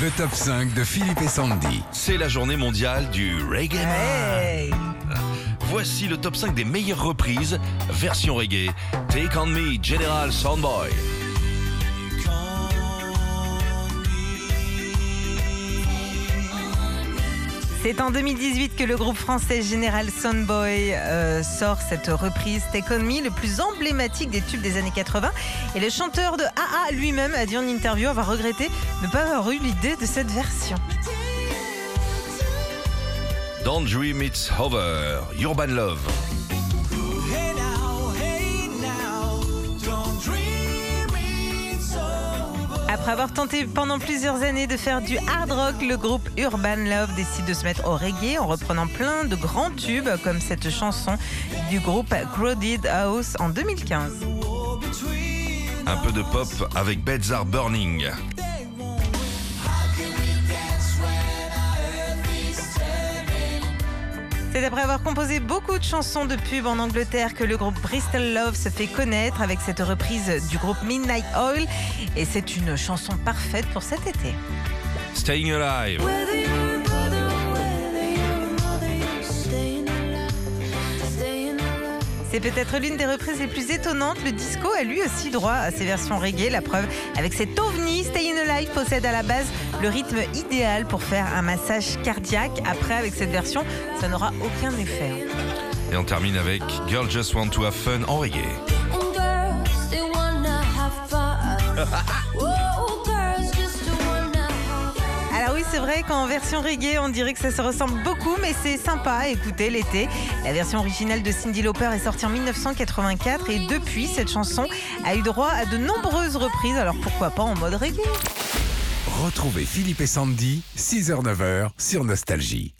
Le top 5 de Philippe et Sandy. C'est la journée mondiale du reggae. Hey Voici le top 5 des meilleures reprises, version reggae. Take on me, General Soundboy. C'est en 2018 que le groupe français Général Soundboy euh, sort cette reprise Take On Me, le plus emblématique des tubes des années 80. Et le chanteur de AA lui-même a dit en interview avoir regretté de ne pas avoir eu l'idée de cette version. Don't Dream It's Over, Urban Love. Après avoir tenté pendant plusieurs années de faire du hard rock, le groupe Urban Love décide de se mettre au reggae en reprenant plein de grands tubes comme cette chanson du groupe Crowded House en 2015. Un peu de pop avec Beds Are Burning. C'est après avoir composé beaucoup de chansons de pub en Angleterre que le groupe Bristol Love se fait connaître avec cette reprise du groupe Midnight Oil. Et c'est une chanson parfaite pour cet été. Staying Alive. C'est peut-être l'une des reprises les plus étonnantes. Le disco a lui aussi droit à ses versions reggae. La preuve, avec cet ovni, Stay in Alive possède à la base le rythme idéal pour faire un massage cardiaque. Après, avec cette version, ça n'aura aucun effet. Et on termine avec Girl Just Want to Have Fun en reggae. c'est vrai qu'en version reggae, on dirait que ça se ressemble beaucoup, mais c'est sympa à écouter l'été. La version originale de Cindy Lauper est sortie en 1984 et depuis, cette chanson a eu droit à de nombreuses reprises. Alors pourquoi pas en mode reggae? Retrouvez Philippe et Sandy, 6h-9h sur Nostalgie.